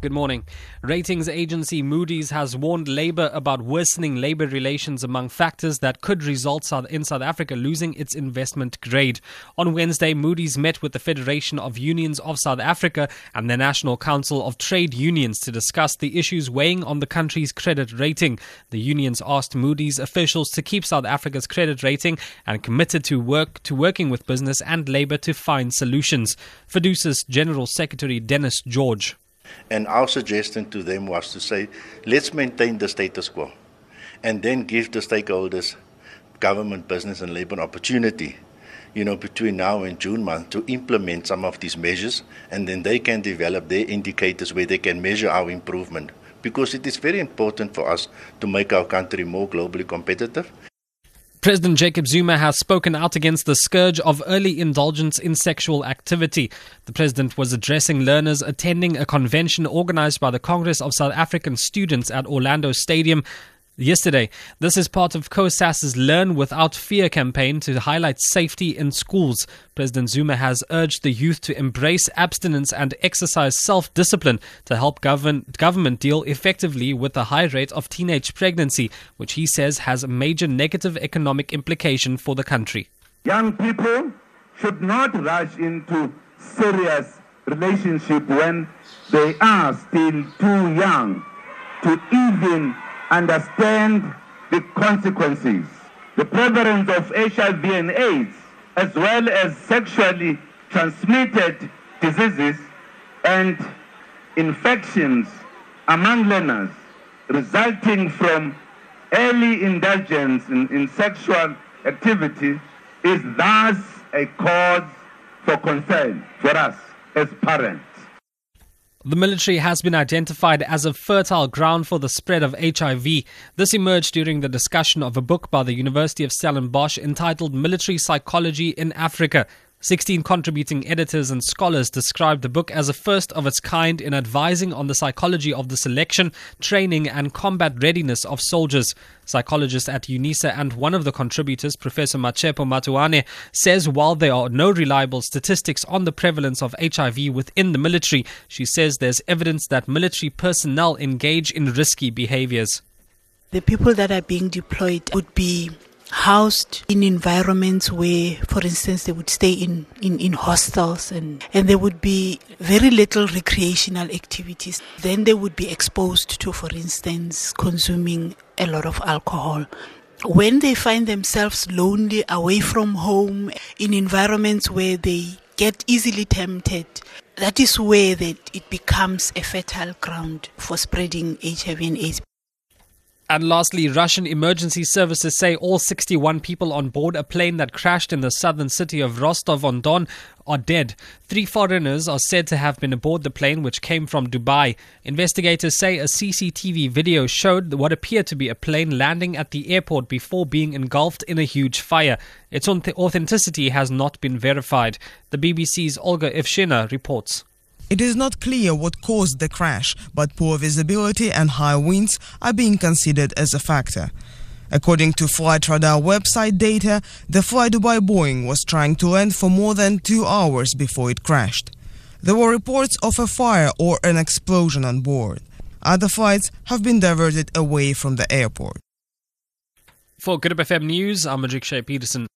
Good morning. Ratings agency Moody's has warned Labour about worsening labour relations among factors that could result in South Africa losing its investment grade. On Wednesday, Moody's met with the Federation of Unions of South Africa and the National Council of Trade Unions to discuss the issues weighing on the country's credit rating. The unions asked Moody's officials to keep South Africa's credit rating and committed to work to working with business and labour to find solutions. FEDUSA's General Secretary Dennis George. And our suggestion to them was to say, let's maintain the status quo and then give the stakeholders, government, business, and labor an opportunity, you know, between now and June month to implement some of these measures and then they can develop their indicators where they can measure our improvement. Because it is very important for us to make our country more globally competitive President Jacob Zuma has spoken out against the scourge of early indulgence in sexual activity. The president was addressing learners attending a convention organized by the Congress of South African Students at Orlando Stadium yesterday. This is part of COSAS's Learn Without Fear campaign to highlight safety in schools. President Zuma has urged the youth to embrace abstinence and exercise self discipline to help govern, government deal effectively with the high rate of teenage pregnancy, which he says has a major negative economic implication for the country. Young people should not rush into serious relationship when they are still too young to even understand the consequences. The prevalence of HIV and AIDS, as well as sexually transmitted diseases and infections among learners resulting from early indulgence in, in sexual activity is thus a cause for concern for us as parents. The military has been identified as a fertile ground for the spread of HIV. This emerged during the discussion of a book by the University of Stellenbosch entitled Military Psychology in Africa 16 contributing editors and scholars described the book as a first of its kind in advising on the psychology of the selection, training, and combat readiness of soldiers. Psychologist at UNISA and one of the contributors, Professor Matshepo Matuane, says while there are no reliable statistics on the prevalence of HIV within the military, she says there's evidence that military personnel engage in risky behaviors. The people that are being deployed would be housed in environments where, for instance, they would stay in, in, in hostels and, and there would be very little recreational activities. Then they would be exposed to, for instance, consuming a lot of alcohol. When they find themselves lonely, away from home, in environments where they get easily tempted, that is where that it becomes a fertile ground for spreading HIV and AIDS. And lastly, Russian emergency services say all 61 people on board a plane that crashed in the southern city of Rostov on Don are dead. Three foreigners are said to have been aboard the plane, which came from Dubai. Investigators say a CCTV video showed what appeared to be a plane landing at the airport before being engulfed in a huge fire. Its authenticity has not been verified. The BBC's Olga Ivshina reports. It is not clear what caused the crash, but poor visibility and high winds are being considered as a factor. According to Flight Radar website data, the Fly Dubai Boeing was trying to land for more than two hours before it crashed. There were reports of a fire or an explosion on board. Other flights have been diverted away from the airport. For Good FM News, I'm Majik Shea Peterson.